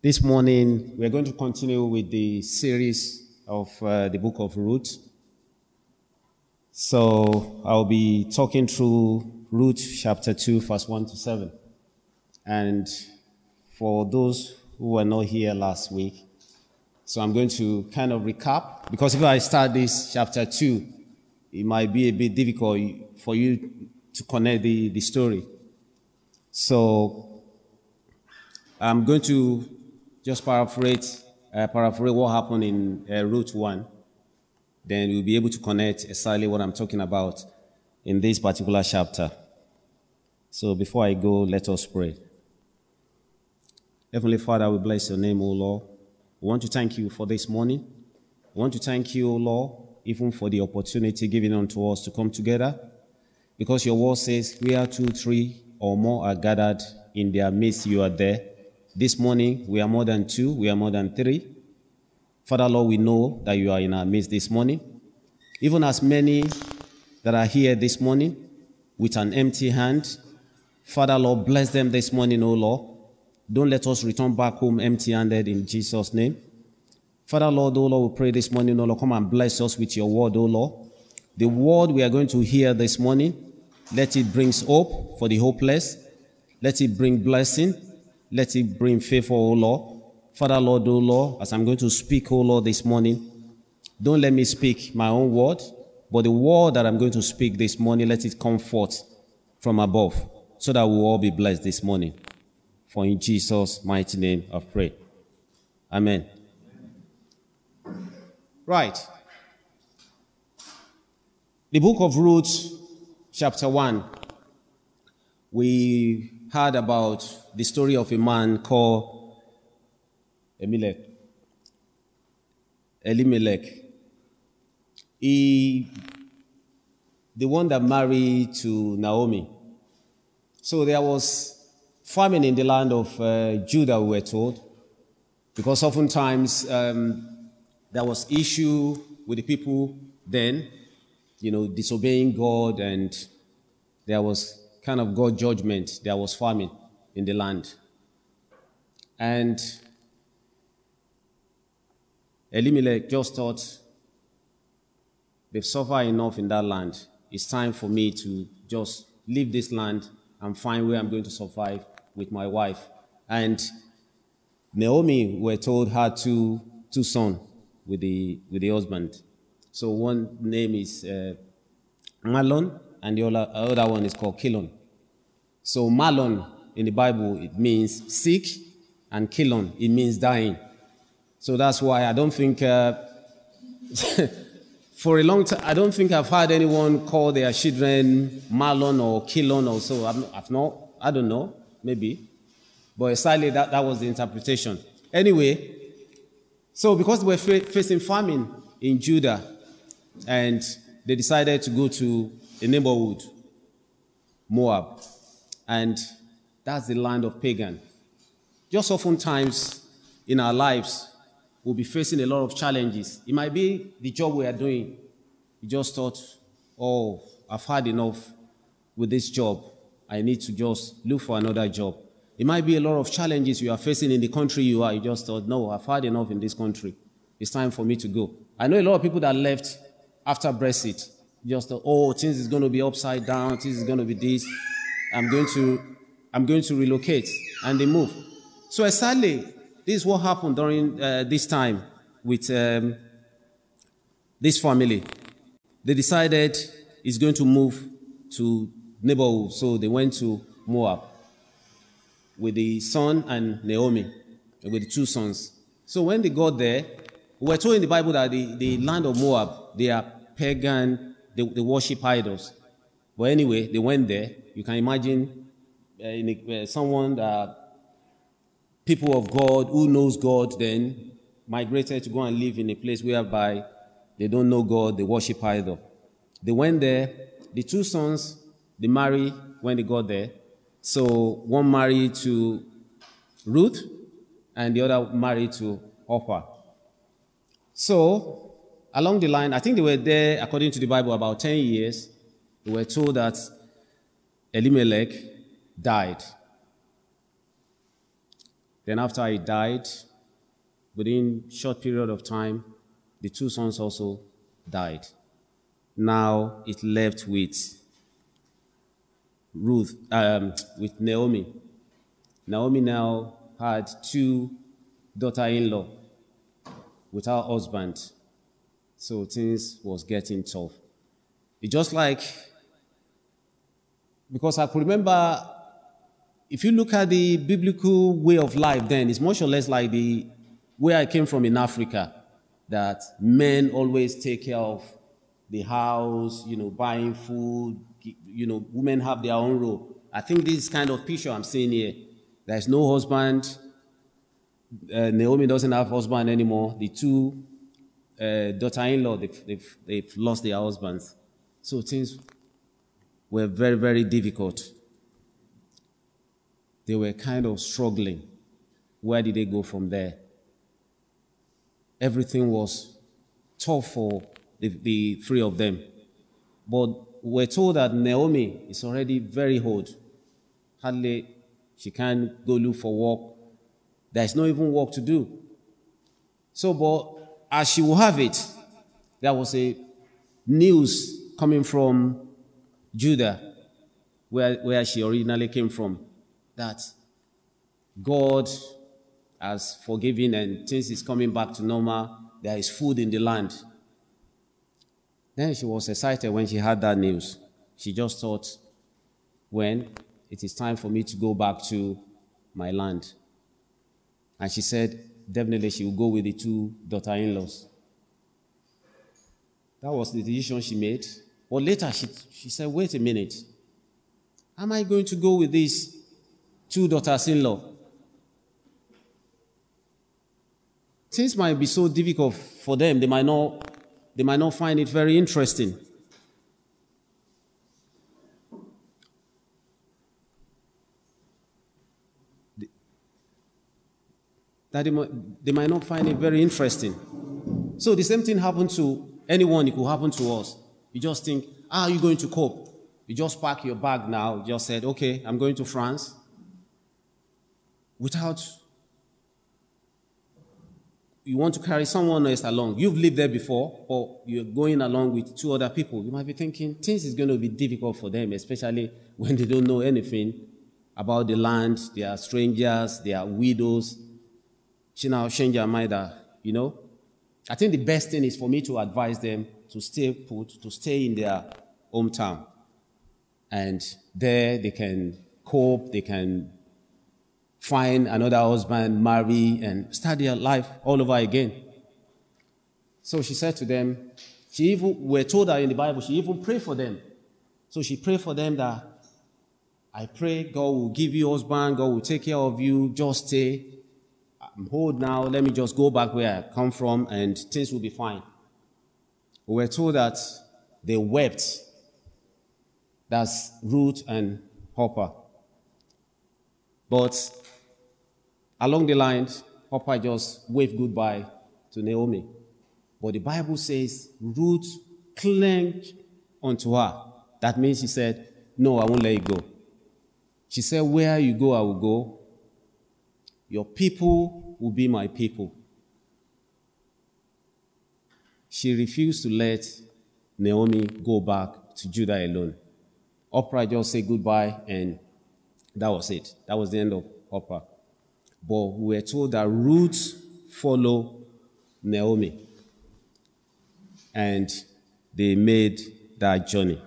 This morning, we're going to continue with the series of uh, the book of Ruth. So I'll be talking through Ruth chapter 2, verse 1 to 7. And for those who were not here last week, so I'm going to kind of recap because if I start this chapter 2, it might be a bit difficult for you to connect the, the story. So I'm going to just paraphrase, uh, paraphrase what happened in uh, Ruth 1. Then we'll be able to connect exactly what I'm talking about in this particular chapter. So before I go, let us pray. Heavenly Father, we bless your name, O Lord. We want to thank you for this morning. We want to thank you, O Lord, even for the opportunity given unto us to come together. Because your word says, where two, three, or more are gathered in their midst, you are there. This morning, we are more than two, we are more than three. Father, Lord, we know that you are in our midst this morning. Even as many that are here this morning with an empty hand, Father, Lord, bless them this morning, O Lord. Don't let us return back home empty handed in Jesus' name. Father, Lord, O Lord, we pray this morning, O Lord, come and bless us with your word, O Lord. The word we are going to hear this morning, let it bring hope for the hopeless. Let it bring blessing. Let it bring favor, O Lord. Father, Lord, O Lord, as I'm going to speak, O Lord, this morning, don't let me speak my own word, but the word that I'm going to speak this morning, let it come forth from above so that we'll all be blessed this morning. For in Jesus' mighty name I pray. Amen. Right. The book of Ruth, chapter 1, we heard about the story of a man called Elimelech. Elimelech. He, the one that married to Naomi. So there was famine in the land of uh, Judah, we were told, because oftentimes um, there was issue with the people then, you know, disobeying God, and there was kind of God judgment. There was famine in the land. And Elimelech just thought, they've suffered enough in that land. It's time for me to just leave this land and find where I'm going to survive with my wife. And Naomi, we're told, had two, two sons with the, with the husband. So one name is uh, Mahlon, and the other, other one is called Chilion. So Mahlon in the Bible, it means sick, and kilon, it means dying. So that's why I don't think, uh, for a long time, I don't think I've heard anyone call their children Mahlon or kilon or so. I've not, I've not, I don't know, maybe. But sadly, that, that was the interpretation. Anyway, so because we're facing famine in Judah, and they decided to go to a neighborhood, Moab, and that's the land of pagan. Just oftentimes in our lives, we'll be facing a lot of challenges. It might be the job we are doing. You just thought, oh, I've had enough with this job. I need to just look for another job. It might be a lot of challenges you are facing in the country you are. You just thought, no, I've had enough in this country. It's time for me to go. I know a lot of people that left after Brexit. Just thought, oh, things is going to be upside down. Things is going to be this. I'm going to, I'm going to relocate, and they move. So sadly, this is what happened during uh, this time with um, this family. They decided it's going to move to neighborhood, so they went to Moab with the son and Naomi, with the two sons. So when they got there, we were told in the Bible that the, the land of Moab, they are pagan, they, they worship idols. But anyway, they went there. You can imagine uh, a, uh, someone that people of God who knows God then migrated to go and live in a place whereby they don't know God, they worship idol. They went there. The two sons, they marry when they got there. So one married to Ruth and the other married to Orpah. So along the line, I think they were there, according to the Bible, about 10 years. They were told that Elimelech died. Then after he died, within short period of time, the two sons also died. Now it left with Ruth, um, with Naomi. Naomi now had two daughter-in-law with her husband. So things was getting tough. It's just like, because I could remember, if you look at the biblical way of life then, it's much or less like the way I came from in Africa, that men always take care of the house, you know, buying food, you know, women have their own role. I think this kind of picture I'm seeing here. There's no husband. Uh, Naomi doesn't have husband anymore. The two uh, daughter-in-law, they've, they've, they've lost their husbands. So things were very, very difficult. They were kind of struggling. Where did they go from there? Everything was tough for the, the three of them. But we're told that Naomi is already very old. Hardly she can't go look for work. There's no even work to do. So, but as she will have it, there was a news coming from Judah, where, where she originally came from, that God has forgiven and things is coming back to normal. There is food in the land. Then she was excited when she heard that news. She just thought, when it is time for me to go back to my land. And she said, definitely she will go with the two daughter in laws. That was the decision she made. But later she, she said, wait a minute. Am I going to go with these two daughters in law? Things might be so difficult for them, they might not they might not find it very interesting. That they might, they might not find it very interesting. So the same thing happened to anyone, it could happen to us. You just think, how are you going to cope? You just pack your bag now, just said, okay, I'm going to France. Without you want to carry someone else along. You've lived there before, or you're going along with two other people. You might be thinking things is going to be difficult for them, especially when they don't know anything about the land. They are strangers, they are widows. She now change their mind you know. I think the best thing is for me to advise them to stay put, to stay in their hometown. And there they can cope, they can find another husband, marry, and start their life all over again. So she said to them, she even, we're told that in the Bible, she even prayed for them. So she prayed for them that I pray God will give you husband, God will take care of you, just stay. I'm old now, let me just go back where I come from and things will be fine. We were told that they wept. That's Ruth and Orpah. But along the line, Orpah just waved goodbye to Naomi. But the Bible says Ruth clung onto her. That means she said, No, I won't let you go. She said, Where you go, I will go. Your people will be my people. She refused to let Naomi go back to Judah alone. Orpah just said goodbye, and that was it. That was the end of Orpah. But we were told that Ruth followed Naomi. And they made that journey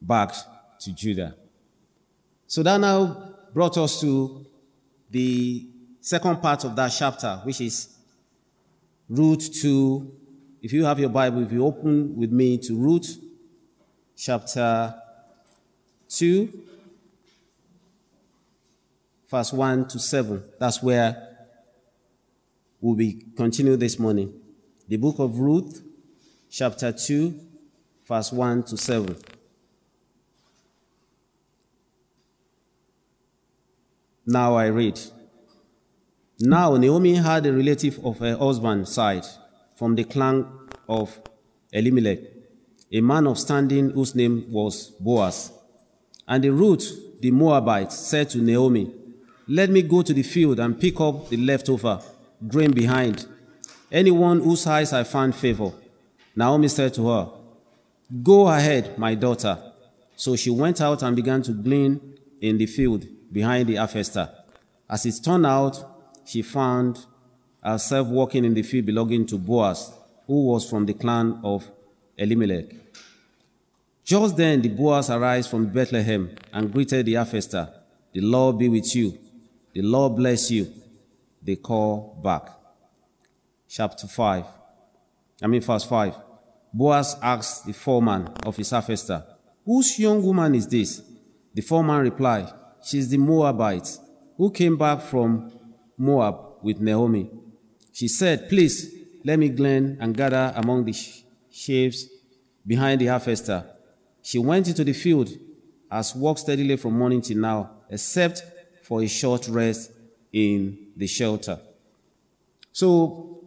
back to Judah. So that now brought us to the second part of that chapter, which is Ruth 2. If you have your Bible, if you open with me to Ruth chapter 2, verse 1 to 7. That's where we'll be continue this morning. The book of Ruth, chapter 2, verse 1 to 7. Now I read. Now Naomi had a relative of her husband's side from the clan of Elimelech, a man of standing whose name was Boaz. And the Ruth, the Moabite, said to Naomi, Let me go to the field and pick up the leftover grain behind. Anyone whose eyes I find favor. Naomi said to her, Go ahead, my daughter. So she went out and began to glean in the field behind the harvester. As it turned out, she found herself walking in the field belonging to Boaz, who was from the clan of Elimelech. Just then the Boaz arose from Bethlehem and greeted the harvester. The Lord be with you. The Lord bless you. They call back. Chapter 5. I mean, verse 5. Boaz asked the foreman of his harvester, Whose young woman is this? The foreman replied, She is the Moabite who came back from Moab with Naomi. She said, Please let me glean and gather among the sheaves behind the harvester. She went into the field, has walked steadily from morning till now, except for a short rest in the shelter. So,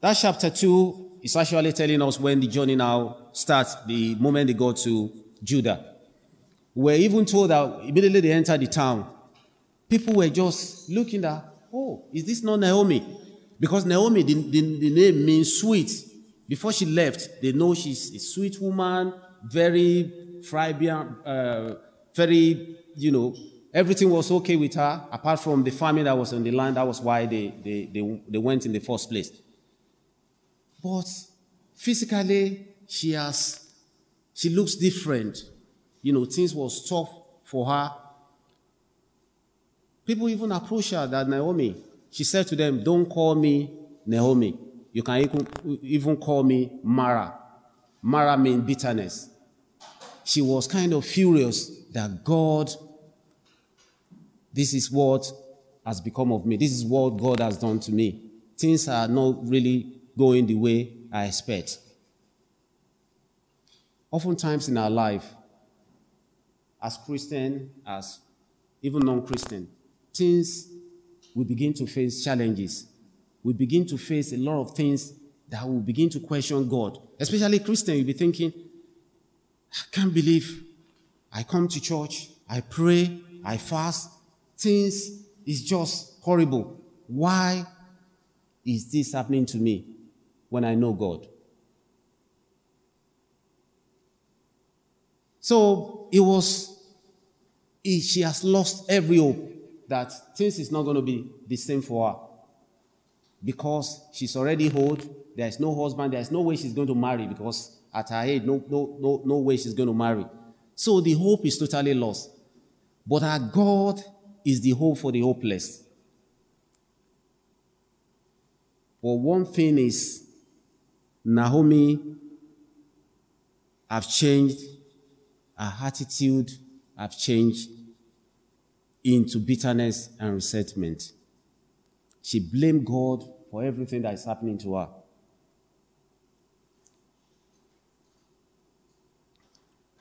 that chapter 2 is actually telling us when the journey now starts, the moment they go to Judah. We're even told that immediately they entered the town, people were just looking at, oh, is this not Naomi? Because Naomi, the, the, the name means sweet. Before she left, they know she's a sweet woman, very Phrygian, uh, very, you know, everything was okay with her, apart from the famine that was on the land. That was why they, they, they, they went in the first place. But physically, she has, she looks different. You know, things was tough for her. People even approached her that Naomi. She said to them, Don't call me Naomi. You can even call me Mara. Mara means bitterness. She was kind of furious that God, this is what has become of me. This is what God has done to me. Things are not really going the way I expect. Oftentimes in our life, as Christian, as even non-Christian, things we begin to face challenges. We begin to face a lot of things that will begin to question God. Especially Christian, you'll be thinking, I can't believe I come to church, I pray, I fast. Things is just horrible. Why is this happening to me when I know God? So it was, she has lost every hope that things is not going to be the same for her because she's already old. There's no husband. There's no way she's going to marry because at her age, no, no, no, no way she's going to marry. So the hope is totally lost. But our God is the hope for the hopeless. But one thing is, Naomi have changed, her attitude have changed into bitterness and resentment. She blamed God for everything that is happening to her.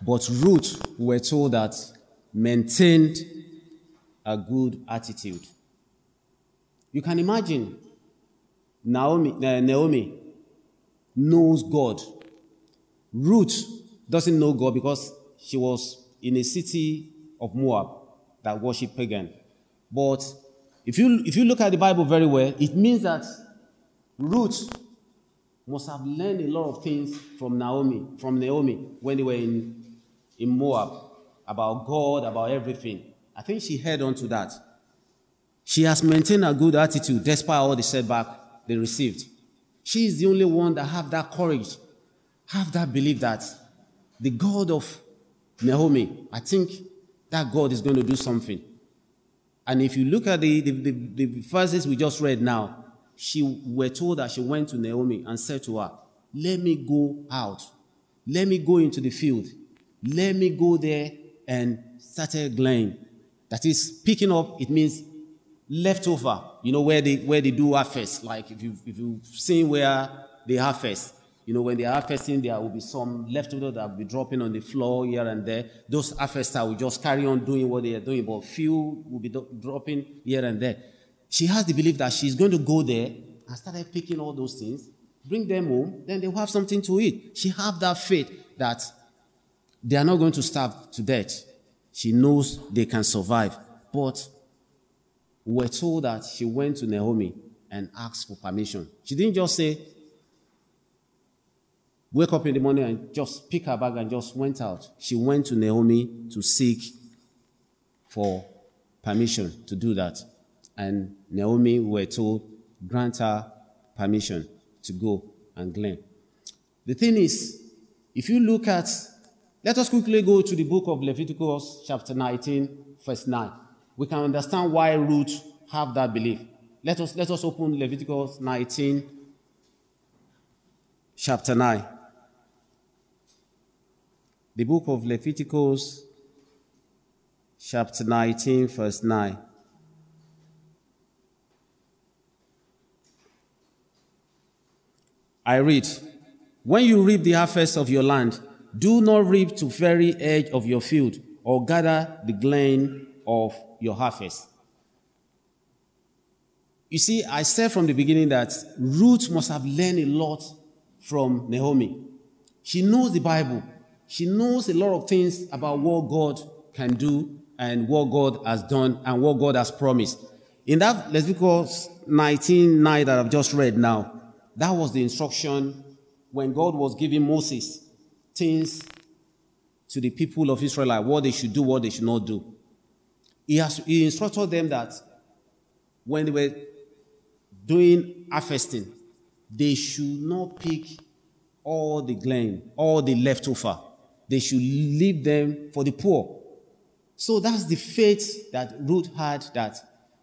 But Ruth, we were told that, maintained a good attitude. You can imagine Naomi, uh, Naomi knows God. Ruth doesn't know God because she was in a city of Moab that worship pagan. But if you, if you look at the Bible very well, it means that Ruth must have learned a lot of things from Naomi, from Naomi when they were in, in Moab about God, about everything. I think she held on to that. She has maintained a good attitude despite all the setback they received. She is the only one that have that courage, have that belief that the God of Naomi, I think that God is going to do something. And if you look at the, the, the, the verses we just read now, she were told that she went to Naomi and said to her, Let me go out. Let me go into the field. Let me go there and started gleaning. That is picking up, it means leftover, you know, where they where they do harvest. Like if you if you've seen where they harvest, you know, when they are harvesting, there will be some leftover that will be dropping on the floor here and there. Those harvesters will just carry on doing what they are doing, but few will be do- dropping here and there. She has the belief that she's going to go there and start picking all those things, bring them home, then they'll have something to eat. She have that faith that they are not going to starve to death. She knows they can survive. But we're told that she went to Naomi and asked for permission. She didn't just say, wake up in the morning and just pick her bag and just went out. She went to Naomi to seek for permission to do that. And Naomi, were told, grant her permission to go and glean. The thing is, if you look at, let us quickly go to the book of Leviticus, chapter 19, verse 9. We can understand why Ruth have that belief. Let us, let us open Leviticus 19, chapter 9. The book of Leviticus, chapter 19, verse 9. I read, When you reap the harvest of your land, do not reap to the very edge of your field, or gather the grain of your harvest. You see, I said from the beginning that Ruth must have learned a lot from Naomi. She knows the Bible. She knows a lot of things about what God can do and what God has done and what God has promised. In that Leviticus 19 9 that I've just read now, that was the instruction when God was giving Moses things to the people of Israel, like what they should do, what they should not do. He, has, he instructed them that when they were doing harvesting, they should not pick all the grain, all the leftover. They should leave them for the poor. So that's the faith that Ruth had that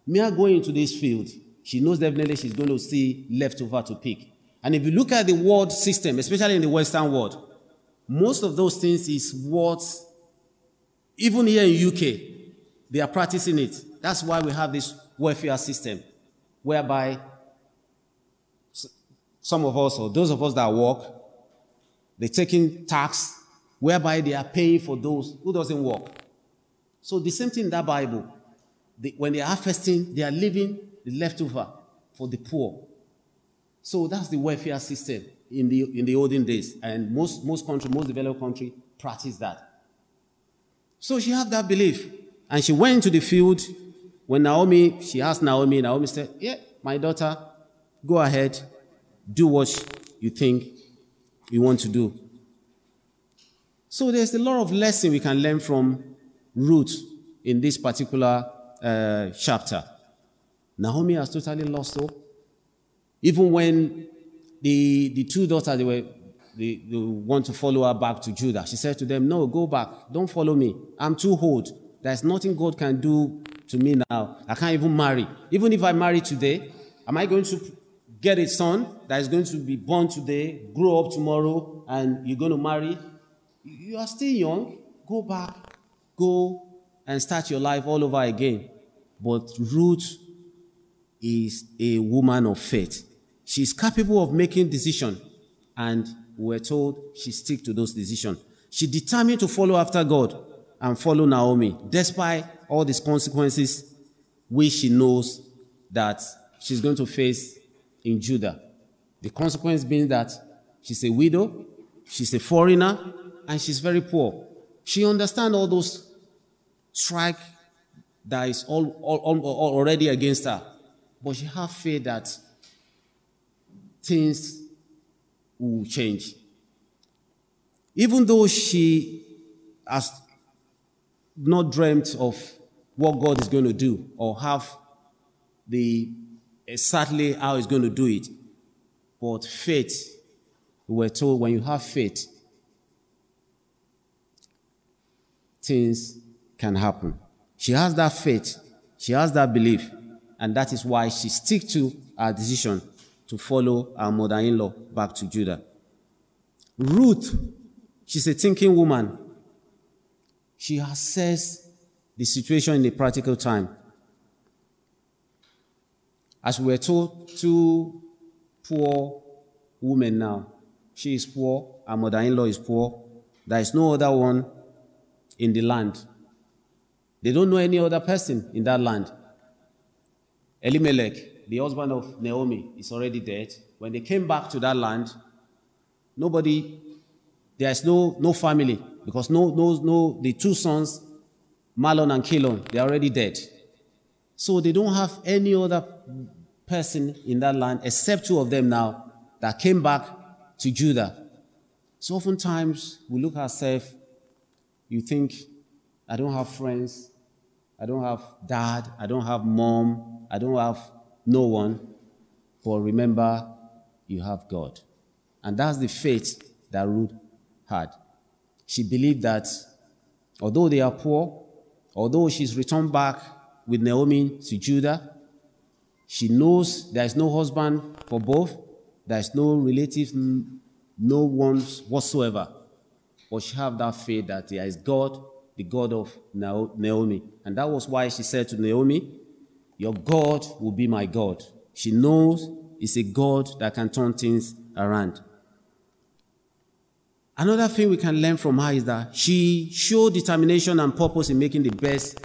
mere going into this field, she knows definitely she's going to see leftover to pick. And if you look at the world system, especially in the Western world, most of those things is what, even here in UK, they are practicing it. That's why we have this welfare system, whereby some of us, or those of us that work, they're taking tax whereby they are paying for those who doesn't work. So the same thing in that Bible. They, when they are fasting, they are leaving the leftover for the poor. So that's the welfare system in the, in the olden days. And most, most country, most developed country practice that. So she had that belief. And she went to the field. When Naomi, she asked Naomi, Naomi said, yeah, my daughter, go ahead do what you think you want to do. So there's a lot of lesson we can learn from Ruth in this particular uh, chapter. Naomi has totally lost hope. Even when the, the two daughters they were they, they want to follow her back to Judah, she said to them, No, go back. Don't follow me. I'm too old. There's nothing God can do to me now. I can't even marry. Even if I marry today, am I going to get a son that is going to be born today, grow up tomorrow, and you're going to marry, you are still young. Go back, go and start your life all over again. But Ruth is a woman of faith. She's capable of making decision, and we're told she stick to those decisions. She determined to follow after God and follow Naomi, despite all these consequences which she knows that she's going to face in Judah. The consequence being that she's a widow, she's a foreigner, and she's very poor. She understands all those strike that is all, all, all, already against her. But she has faith that things will change. Even though she has not dreamt of what God is going to do or have the exactly how he's going to do it. But faith, we were told when you have faith, things can happen. She has that faith, she has that belief, and that is why she sticks to her decision to follow her mother in law back to Judah. Ruth, she's a thinking woman. She assesses the situation in a practical time. As we were told, two poor women now. She is poor, her mother in law is poor. There is no other one in the land. They don't know any other person in that land. Elimelech, the husband of Naomi, is already dead. When they came back to that land, nobody, there is no, no family because no, no, no, the two sons, Mahlon and Chilion, they are already dead. So they don't have any other person in that land except two of them now that came back to Judah. So oftentimes we look at ourselves, you think, I don't have friends, I don't have dad, I don't have mom, I don't have no one. But remember, you have God. And that's the faith that Ruth had. She believed that although they are poor, although she's returned back with Naomi to Judah, she knows there is no husband for both, there is no relatives, no one whatsoever. But she have that faith that there is God, the God of Naomi. And that was why she said to Naomi, Your God will be my God. She knows it's a God that can turn things around. Another thing we can learn from her is that she showed determination and purpose in making the best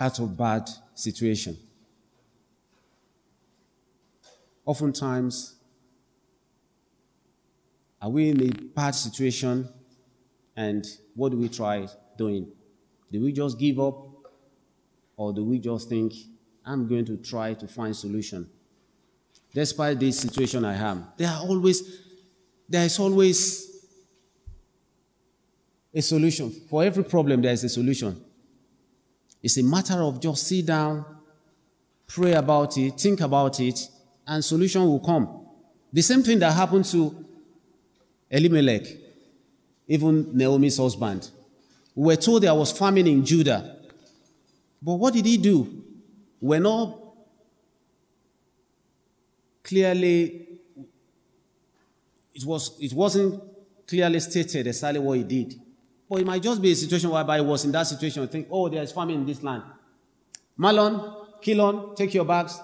out of bad situation. Oftentimes, are we in a bad situation and what do we try doing? Do we just give up or do we just think, I'm going to try to find solution? Despite this situation I am, there are always, there is always a solution. For every problem, there is a solution. It's a matter of just sit down, pray about it, think about it, and solution will come. The same thing that happened to Elimelech, even Naomi's husband. We were told there was famine in Judah. But what did he do? We're not clearly, it, was, it wasn't clearly stated exactly what he did. But it might just be a situation whereby he was in that situation and think, oh, there is famine in this land. Mahlon, Kilon, take your bags.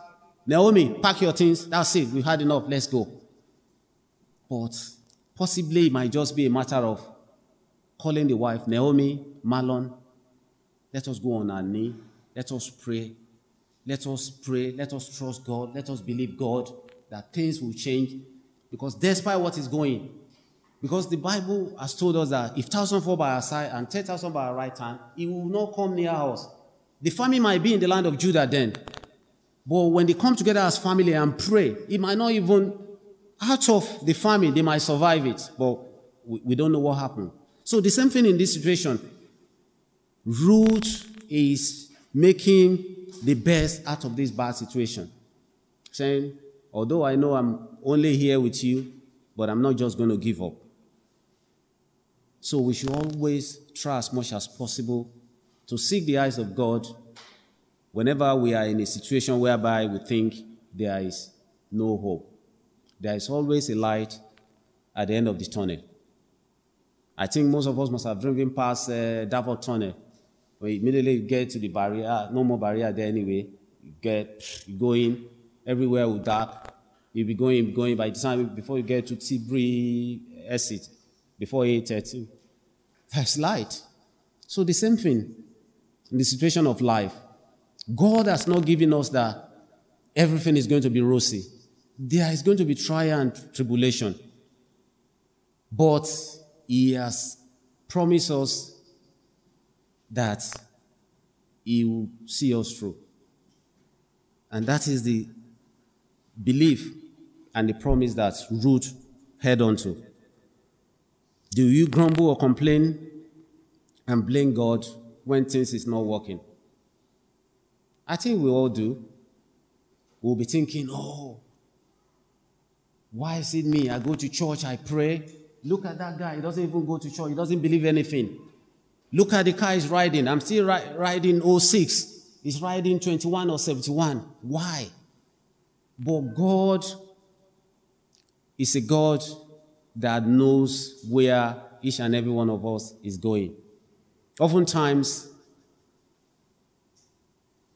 Naomi, pack your things. That's it. We've had enough. Let's go. But possibly it might just be a matter of calling the wife, Naomi, Mahlon, let us go on our knee. Let us pray. Let us pray. Let us trust God. Let us believe God that things will change. Because despite what is going, because the Bible has told us that if thousand fall by our side and ten thousand by our right hand, it will not come near us. The family might be in the land of Judah then. But when they come together as family and pray, it might not even, out of the family, they might survive it. But we, we don't know what happened. So the same thing in this situation. Ruth is making the best out of this bad situation. Saying, although I know I'm only here with you, but I'm not just going to give up. So we should always try as much as possible to seek the eyes of God whenever we are in a situation whereby we think there is no hope. There is always a light at the end of the tunnel. I think most of us must have driven past uh, Dartford tunnel. You immediately get to the barrier, no more barrier there anyway. You get, you go in, everywhere will dark. You'll be going, going by the time before you get to Tilbury exit before 8.30. There's light. So the same thing in the situation of life. God has not given us that everything is going to be rosy. There is going to be trial and tribulation. But He has promised us that He will see us through. And that is the belief and the promise that Ruth held on to. Do you grumble or complain and blame God when things is not working? I think we all do. We'll be thinking, oh, why is it me? I go to church, I pray. Look at that guy. He doesn't even go to church. He doesn't believe anything. Look at the car he's riding. I'm still ri- riding 06. He's riding 21 or 71. Why? But God is a God that knows where each and every one of us is going. Oftentimes,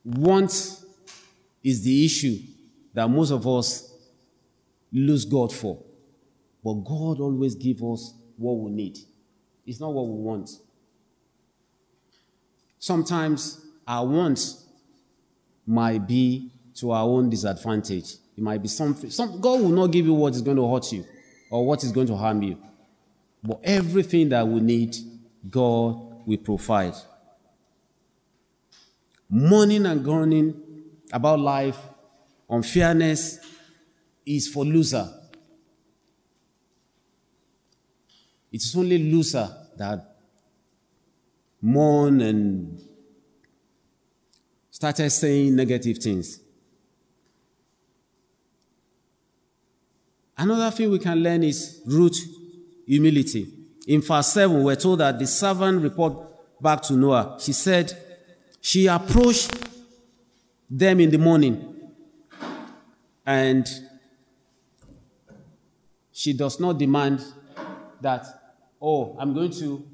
want is the issue that most of us lose God for. But God always gives us what we need. It's not what we want. Sometimes our wants might be to our own disadvantage. It might be something. Some, God will not give you what is going to hurt you or what is going to harm you. But everything that we need, God will provide. mourning and groaning about life, unfairness, is for loser. It is only loser that mourn and started saying negative things. Another thing we can learn is Ruth humility. In verse 7, we're told that the servant report back to Noah. She said, she approached them in the morning and she does not demand that, oh, I'm going to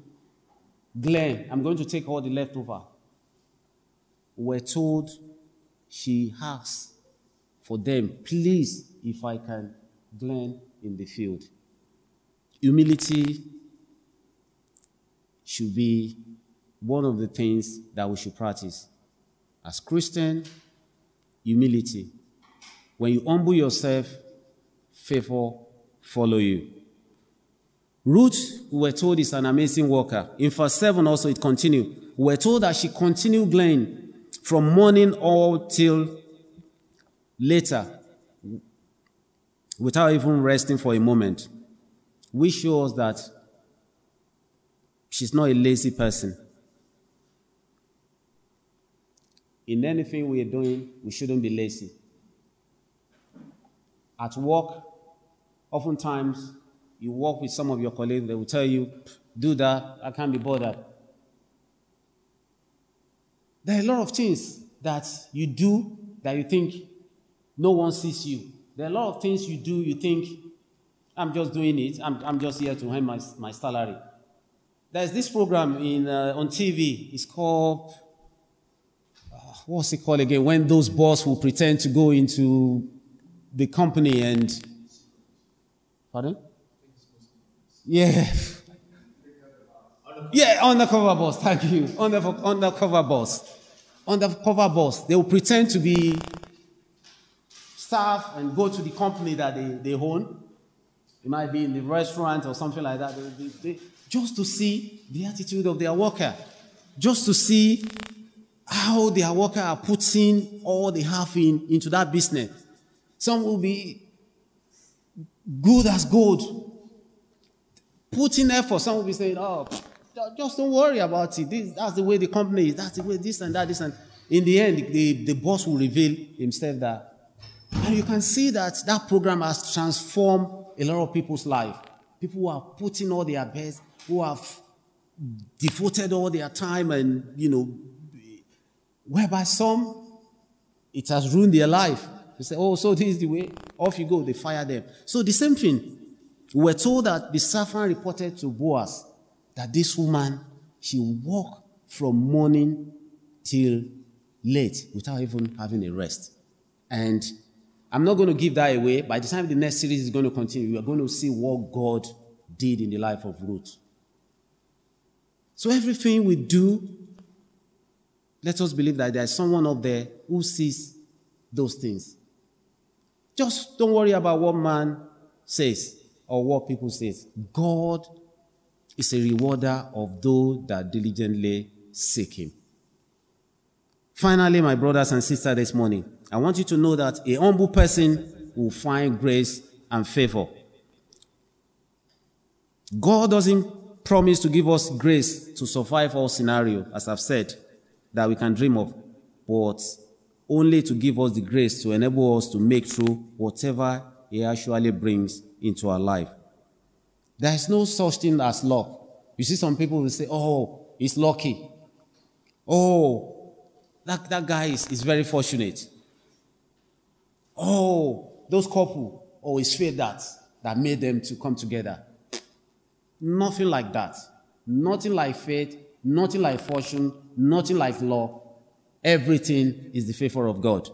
glean, I'm going to take all the leftover. We're told she asks for them, please, if I can glean in the field. Humility should be one of the things that we should practice. As Christian, humility. When you humble yourself, favor follow you. Ruth, we were told, is an amazing worker. In verse 7 also it continued. We were told that she continued gleaning from morning all till later without even resting for a moment, which shows that she's not a lazy person. In anything we are doing, we shouldn't be lazy. At work, oftentimes you work with some of your colleagues, they will tell you, do that, I can't be bothered. There are a lot of things that you do that you think no one sees you. There are a lot of things you do, you think, I'm just doing it, I'm, I'm just here to earn my, my salary. There's this program in, uh, on TV, it's called, uh, what's it called again? When those boss will pretend to go into the company and, pardon? Yeah. Yeah, undercover boss, thank you. undercover undercover boss. Undercover boss. They will pretend to be staff and go to the company that they, they own. It might be in the restaurant or something like that. They, they, they, just to see the attitude of their worker. Just to see how their worker are putting all they have in into that business. Some will be good as gold. Putting effort. Some will be saying, oh, just don't worry about it. This, that's the way the company is. That's the way this and that, this and in the end, the, the boss will reveal himself that and you can see that that program has transformed a lot of people's life. People who are putting all their best, who have devoted all their time and, you know, whereby some, it has ruined their life. They say, oh, so this is the way. Off you go. They fire them. So the same thing. We were told that the servant reported to Boaz that this woman, she walked from morning till late without even having a rest. And I'm not going to give that away. By the time the next series is going to continue, we are going to see what God did in the life of Ruth. So everything we do, let us believe that there's someone up there who sees those things. Just don't worry about what man says or what people says. God is a rewarder of those that diligently seek him. Finally, my brothers and sisters, this morning, I want you to know that a humble person will find grace and favor. God doesn't promise to give us grace to survive all scenario, as I've said, that we can dream of, but only to give us the grace to enable us to make through whatever He actually brings into our life. There is no such thing as luck. You see, some people will say, "Oh, he's lucky." Oh, that, that guy is, is very fortunate. Oh, those couple, oh, fate that, that made them to come together. Nothing like that. Nothing like fate, nothing like fortune, nothing like law. Everything is the favor of God.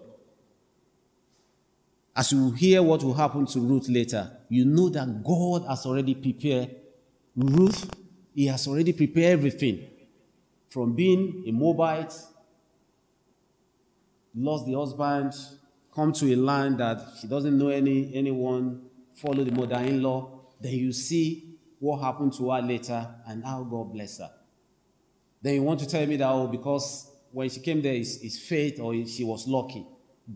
As you hear what will happen to Ruth later, you know that God has already prepared Ruth. He has already prepared everything from being a Moabite, lost the husband, come to a land that she doesn't know any anyone, follow the mother-in-law, then you see what happened to her later and how God bless her. Then you want to tell me that, oh, because when she came there is, is fate or she was lucky.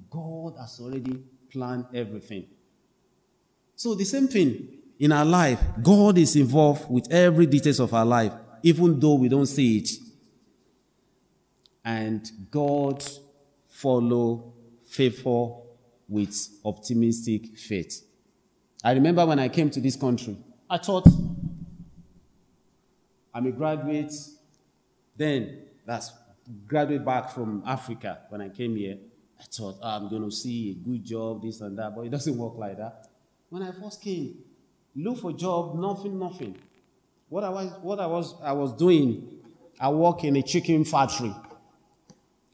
God has already planned everything. So the same thing in our life, God is involved with every details of our life, even though we don't see it. And God follow favor with optimistic faith. I remember when I came to this country, I thought I'm a graduate. Then that's graduate back from Africa when I came here. I thought oh, I'm going to see a good job, this and that, but it doesn't work like that. When I first came, look for job, nothing, nothing. What I was, what I was, I was doing, I work in a chicken factory.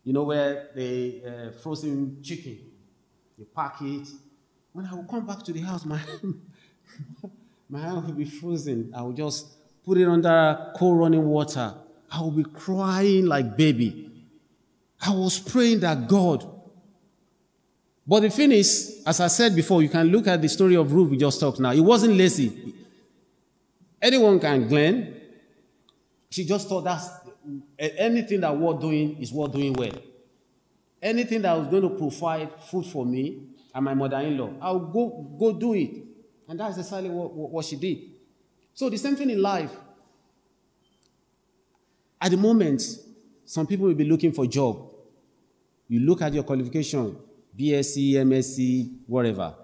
You know where they uh, frozen chicken, you pack it. When I will come back to the house, my my hand will be frozen. I will just put it under cold running water. I will be crying like baby. I was praying that God. But the thing is, as I said before, you can look at the story of Ruth we just talked now. It wasn't lazy. Anyone can glean. She just thought that's anything that we're doing is worth doing well. Anything that was going to provide food for me and my mother-in-law, I'll go go do it. And that's exactly what, what she did. So the same thing in life. At the moment, some people will be looking for a job. You look at your qualification, BSc, MSc, whatever.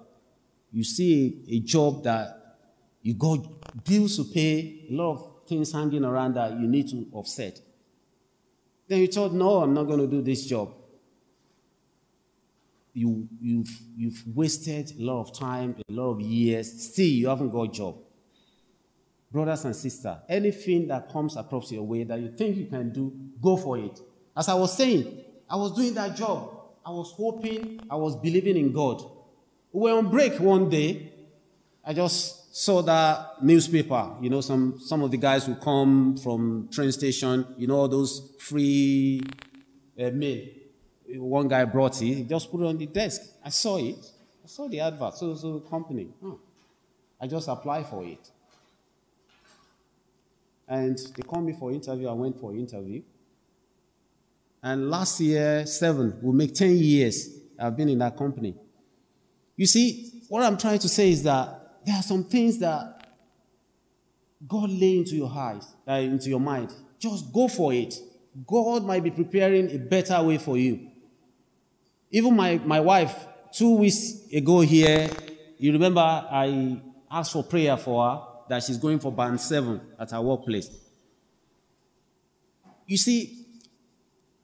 You see a, a job that you got bills to pay, a lot of things hanging around that you need to offset. Then you thought, no, I'm not going to do this job. You, you've, you've wasted a lot of time, a lot of years. Still, you haven't got a job. Brothers and sisters, anything that comes across your way that you think you can do, go for it. As I was saying, I was doing that job. I was hoping, I was believing in God. We were on break one day. I just saw that newspaper. You know, some, some of the guys who come from train station, you know, those free uh, mail. One guy brought it, he just put it on the desk. I saw it. I saw the advert, so, so company. Oh. I just applied for it. And they called me for interview. I went for interview. And last year, seven, will make 10 years I've been in that company. You see, what I'm trying to say is that there are some things that God lay into your eyes, uh, into your mind. Just go for it. God might be preparing a better way for you. Even my, my wife, two weeks ago here, you remember I asked for prayer for her that she's going for band seven at her workplace. You see,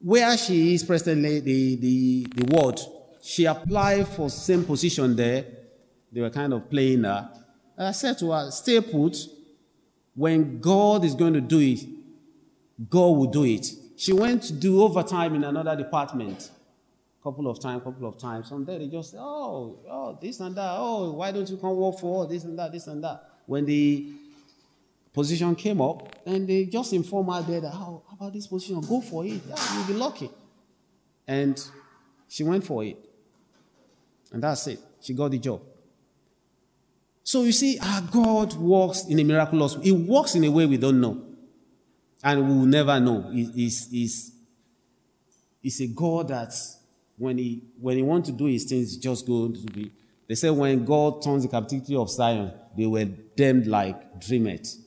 where she is presently, the, the, the ward, she applied for same position there. They were kind of playing her. And I said to her, stay put. When God is going to do it, God will do it. She went to do overtime in another department. Couple of times, couple of times. Someday they just oh, oh, this and that. Oh, why don't you come work for this and that, this and that when the position came up, and they just informed her there that, how about this position? Go for it. Yeah, you'll be lucky. And she went for it. And that's it. She got the job. So you see, our God works in a miraculous way. He works in a way we don't know. And we will never know. He's, he's, he's a God that when he, when he wants to do his things, just going to be. They say when God turns the captivity of Zion, they were damned like dreamers.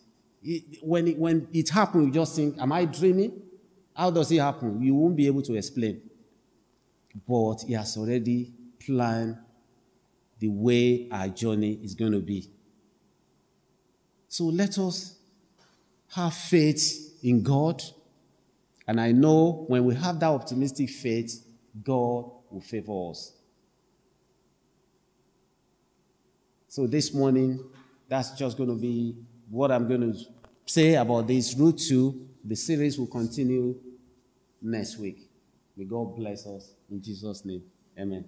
When, it, when it happened, you just think, Am I dreaming? How does it happen? You won't be able to explain. But He has already planned the way our journey is going to be. So let us have faith in God. And I know when we have that optimistic faith, God will favor us. So this morning, that's just going to be what I'm going to say about this Ruth to. The series will continue next week. May God bless us in Jesus' name. Amen.